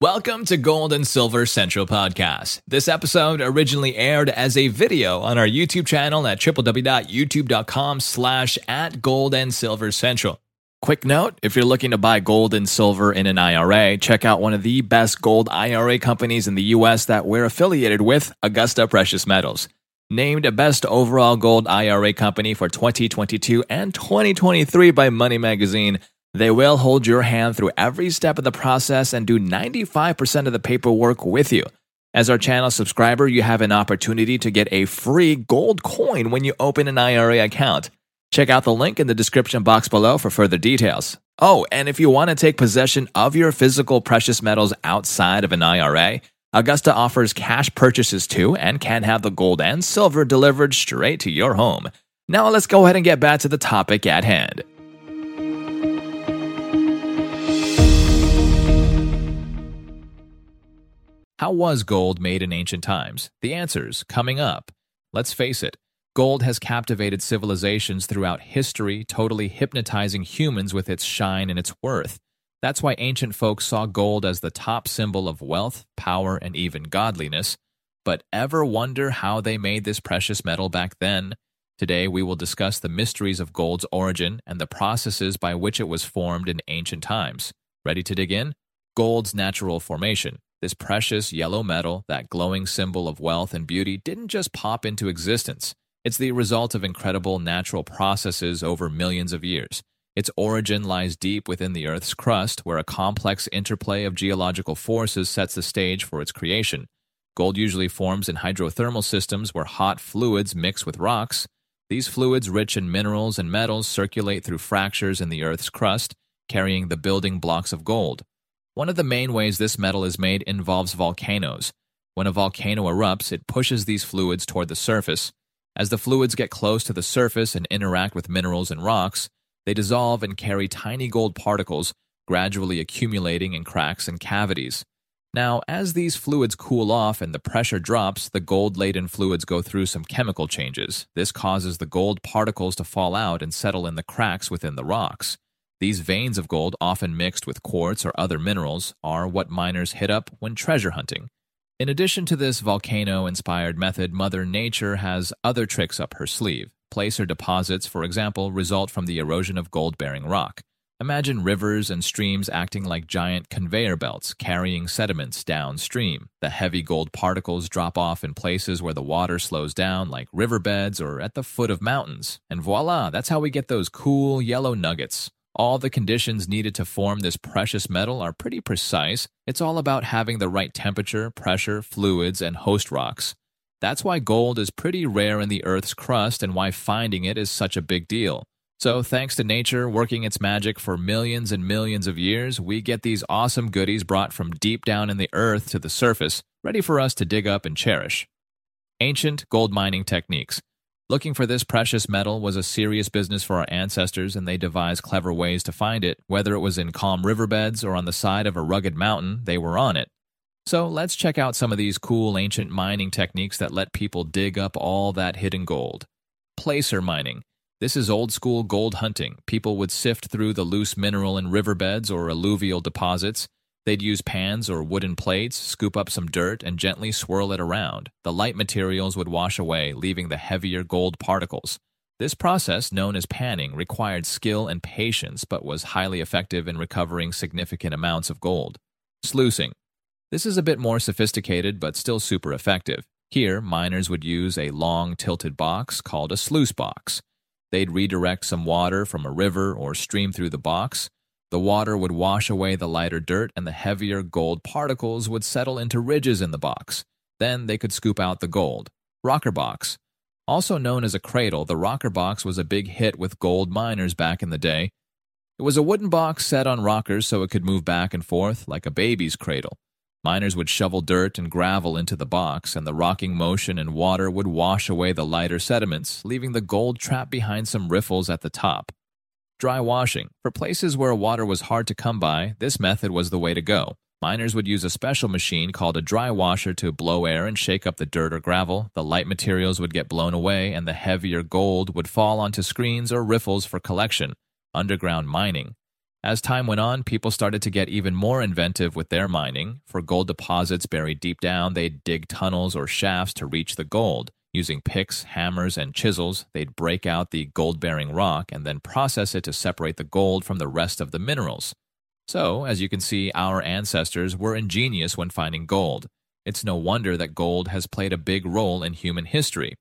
Welcome to Gold and Silver Central Podcast. This episode originally aired as a video on our YouTube channel at www.youtube.com slash at gold and silver central. Quick note, if you're looking to buy gold and silver in an IRA, check out one of the best gold IRA companies in the US that we're affiliated with, Augusta Precious Metals. Named a Best Overall Gold IRA Company for 2022 and 2023 by Money Magazine, they will hold your hand through every step of the process and do 95% of the paperwork with you. As our channel subscriber, you have an opportunity to get a free gold coin when you open an IRA account. Check out the link in the description box below for further details. Oh, and if you want to take possession of your physical precious metals outside of an IRA, Augusta offers cash purchases too and can have the gold and silver delivered straight to your home. Now let's go ahead and get back to the topic at hand. How was gold made in ancient times? The answer's coming up. Let's face it, gold has captivated civilizations throughout history, totally hypnotizing humans with its shine and its worth. That's why ancient folks saw gold as the top symbol of wealth, power, and even godliness. But ever wonder how they made this precious metal back then? Today, we will discuss the mysteries of gold's origin and the processes by which it was formed in ancient times. Ready to dig in? Gold's natural formation. This precious yellow metal, that glowing symbol of wealth and beauty, didn't just pop into existence. It's the result of incredible natural processes over millions of years. Its origin lies deep within the Earth's crust, where a complex interplay of geological forces sets the stage for its creation. Gold usually forms in hydrothermal systems where hot fluids mix with rocks. These fluids, rich in minerals and metals, circulate through fractures in the Earth's crust, carrying the building blocks of gold. One of the main ways this metal is made involves volcanoes. When a volcano erupts, it pushes these fluids toward the surface. As the fluids get close to the surface and interact with minerals and rocks, they dissolve and carry tiny gold particles, gradually accumulating in cracks and cavities. Now, as these fluids cool off and the pressure drops, the gold laden fluids go through some chemical changes. This causes the gold particles to fall out and settle in the cracks within the rocks. These veins of gold, often mixed with quartz or other minerals, are what miners hit up when treasure hunting. In addition to this volcano inspired method, Mother Nature has other tricks up her sleeve. Placer deposits, for example, result from the erosion of gold bearing rock. Imagine rivers and streams acting like giant conveyor belts carrying sediments downstream. The heavy gold particles drop off in places where the water slows down, like riverbeds or at the foot of mountains. And voila, that's how we get those cool yellow nuggets. All the conditions needed to form this precious metal are pretty precise. It's all about having the right temperature, pressure, fluids, and host rocks. That's why gold is pretty rare in the Earth's crust and why finding it is such a big deal. So, thanks to nature working its magic for millions and millions of years, we get these awesome goodies brought from deep down in the earth to the surface, ready for us to dig up and cherish. Ancient gold mining techniques. Looking for this precious metal was a serious business for our ancestors, and they devised clever ways to find it. Whether it was in calm riverbeds or on the side of a rugged mountain, they were on it. So let's check out some of these cool ancient mining techniques that let people dig up all that hidden gold. Placer mining. This is old school gold hunting. People would sift through the loose mineral in riverbeds or alluvial deposits They'd use pans or wooden plates, scoop up some dirt, and gently swirl it around. The light materials would wash away, leaving the heavier gold particles. This process, known as panning, required skill and patience but was highly effective in recovering significant amounts of gold. Sluicing. This is a bit more sophisticated but still super effective. Here, miners would use a long tilted box called a sluice box. They'd redirect some water from a river or stream through the box, the water would wash away the lighter dirt, and the heavier gold particles would settle into ridges in the box. Then they could scoop out the gold. Rocker box. Also known as a cradle, the rocker box was a big hit with gold miners back in the day. It was a wooden box set on rockers so it could move back and forth like a baby's cradle. Miners would shovel dirt and gravel into the box, and the rocking motion and water would wash away the lighter sediments, leaving the gold trapped behind some riffles at the top. Dry washing. For places where water was hard to come by, this method was the way to go. Miners would use a special machine called a dry washer to blow air and shake up the dirt or gravel. The light materials would get blown away, and the heavier gold would fall onto screens or riffles for collection. Underground mining. As time went on, people started to get even more inventive with their mining. For gold deposits buried deep down, they'd dig tunnels or shafts to reach the gold. Using picks, hammers, and chisels, they'd break out the gold bearing rock and then process it to separate the gold from the rest of the minerals. So, as you can see, our ancestors were ingenious when finding gold. It's no wonder that gold has played a big role in human history.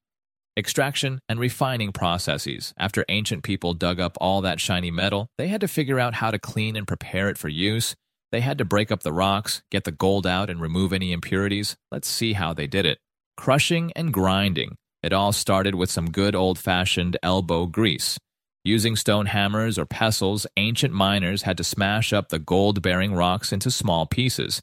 Extraction and refining processes. After ancient people dug up all that shiny metal, they had to figure out how to clean and prepare it for use. They had to break up the rocks, get the gold out, and remove any impurities. Let's see how they did it. Crushing and grinding. It all started with some good old fashioned elbow grease. Using stone hammers or pestles, ancient miners had to smash up the gold bearing rocks into small pieces.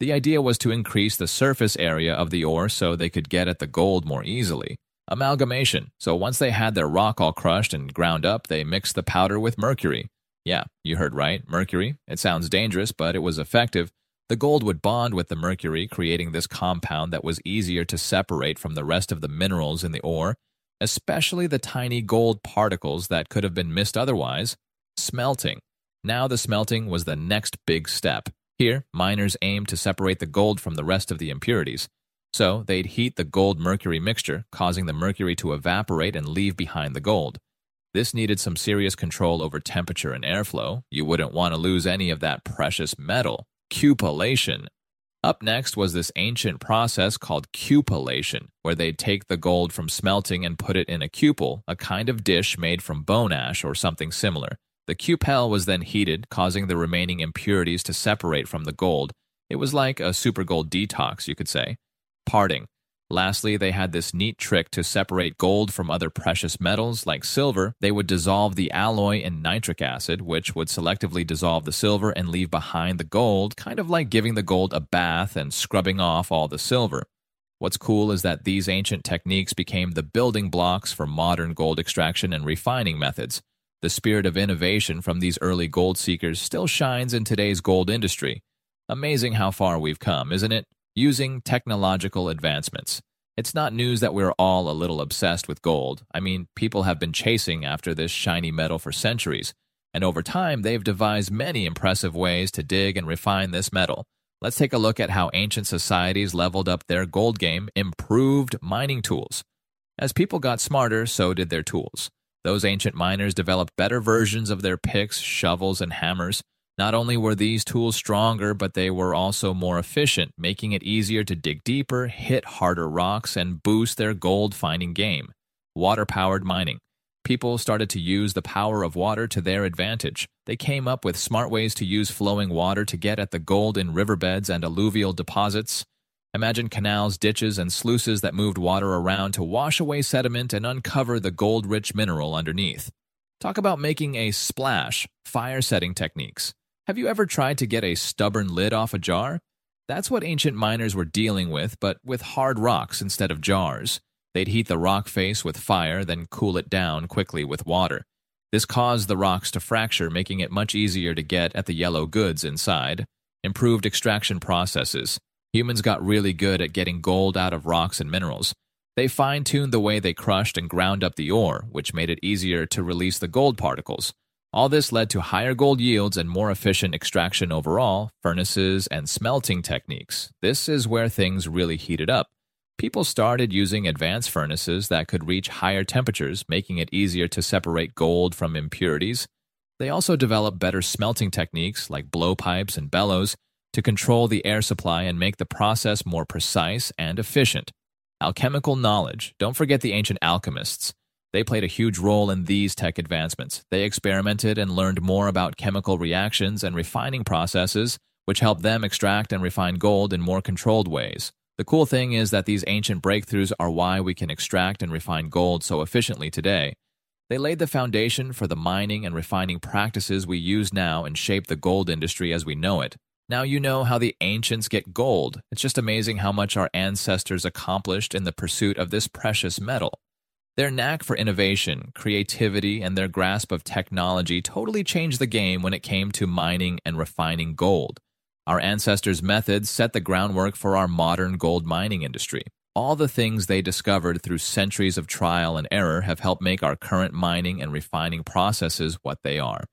The idea was to increase the surface area of the ore so they could get at the gold more easily. Amalgamation. So once they had their rock all crushed and ground up, they mixed the powder with mercury. Yeah, you heard right, mercury. It sounds dangerous, but it was effective. The gold would bond with the mercury, creating this compound that was easier to separate from the rest of the minerals in the ore, especially the tiny gold particles that could have been missed otherwise. Smelting. Now the smelting was the next big step. Here, miners aimed to separate the gold from the rest of the impurities. So they'd heat the gold mercury mixture, causing the mercury to evaporate and leave behind the gold. This needed some serious control over temperature and airflow. You wouldn't want to lose any of that precious metal. Cupellation. Up next was this ancient process called cupellation, where they'd take the gold from smelting and put it in a cupel, a kind of dish made from bone ash or something similar. The cupel was then heated, causing the remaining impurities to separate from the gold. It was like a super gold detox, you could say parting. Lastly, they had this neat trick to separate gold from other precious metals like silver. They would dissolve the alloy in nitric acid, which would selectively dissolve the silver and leave behind the gold, kind of like giving the gold a bath and scrubbing off all the silver. What's cool is that these ancient techniques became the building blocks for modern gold extraction and refining methods. The spirit of innovation from these early gold seekers still shines in today's gold industry. Amazing how far we've come, isn't it? Using technological advancements. It's not news that we're all a little obsessed with gold. I mean, people have been chasing after this shiny metal for centuries, and over time they've devised many impressive ways to dig and refine this metal. Let's take a look at how ancient societies leveled up their gold game, improved mining tools. As people got smarter, so did their tools. Those ancient miners developed better versions of their picks, shovels, and hammers. Not only were these tools stronger, but they were also more efficient, making it easier to dig deeper, hit harder rocks, and boost their gold finding game. Water powered mining. People started to use the power of water to their advantage. They came up with smart ways to use flowing water to get at the gold in riverbeds and alluvial deposits. Imagine canals, ditches, and sluices that moved water around to wash away sediment and uncover the gold rich mineral underneath. Talk about making a splash, fire setting techniques. Have you ever tried to get a stubborn lid off a jar? That's what ancient miners were dealing with, but with hard rocks instead of jars. They'd heat the rock face with fire, then cool it down quickly with water. This caused the rocks to fracture, making it much easier to get at the yellow goods inside. Improved extraction processes. Humans got really good at getting gold out of rocks and minerals. They fine tuned the way they crushed and ground up the ore, which made it easier to release the gold particles. All this led to higher gold yields and more efficient extraction overall, furnaces, and smelting techniques. This is where things really heated up. People started using advanced furnaces that could reach higher temperatures, making it easier to separate gold from impurities. They also developed better smelting techniques like blowpipes and bellows to control the air supply and make the process more precise and efficient. Alchemical knowledge. Don't forget the ancient alchemists. They played a huge role in these tech advancements. They experimented and learned more about chemical reactions and refining processes, which helped them extract and refine gold in more controlled ways. The cool thing is that these ancient breakthroughs are why we can extract and refine gold so efficiently today. They laid the foundation for the mining and refining practices we use now and shaped the gold industry as we know it. Now you know how the ancients get gold. It's just amazing how much our ancestors accomplished in the pursuit of this precious metal. Their knack for innovation, creativity, and their grasp of technology totally changed the game when it came to mining and refining gold. Our ancestors' methods set the groundwork for our modern gold mining industry. All the things they discovered through centuries of trial and error have helped make our current mining and refining processes what they are.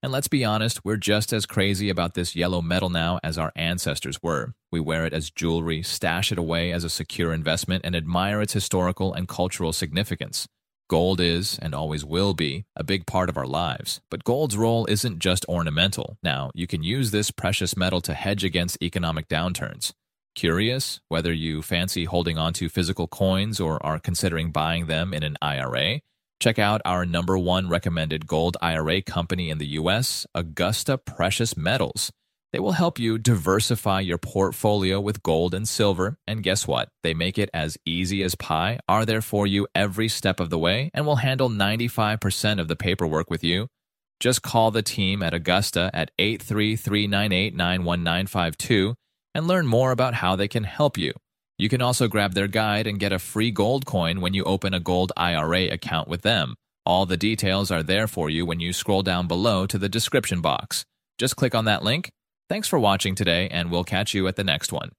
And let's be honest, we're just as crazy about this yellow metal now as our ancestors were. We wear it as jewelry, stash it away as a secure investment, and admire its historical and cultural significance. Gold is, and always will be, a big part of our lives. But gold's role isn't just ornamental. Now, you can use this precious metal to hedge against economic downturns. Curious whether you fancy holding onto physical coins or are considering buying them in an IRA? Check out our number one recommended gold IRA company in the US, Augusta Precious Metals. They will help you diversify your portfolio with gold and silver. And guess what? They make it as easy as pie, are there for you every step of the way, and will handle 95% of the paperwork with you. Just call the team at Augusta at 833 and learn more about how they can help you. You can also grab their guide and get a free gold coin when you open a gold IRA account with them. All the details are there for you when you scroll down below to the description box. Just click on that link. Thanks for watching today, and we'll catch you at the next one.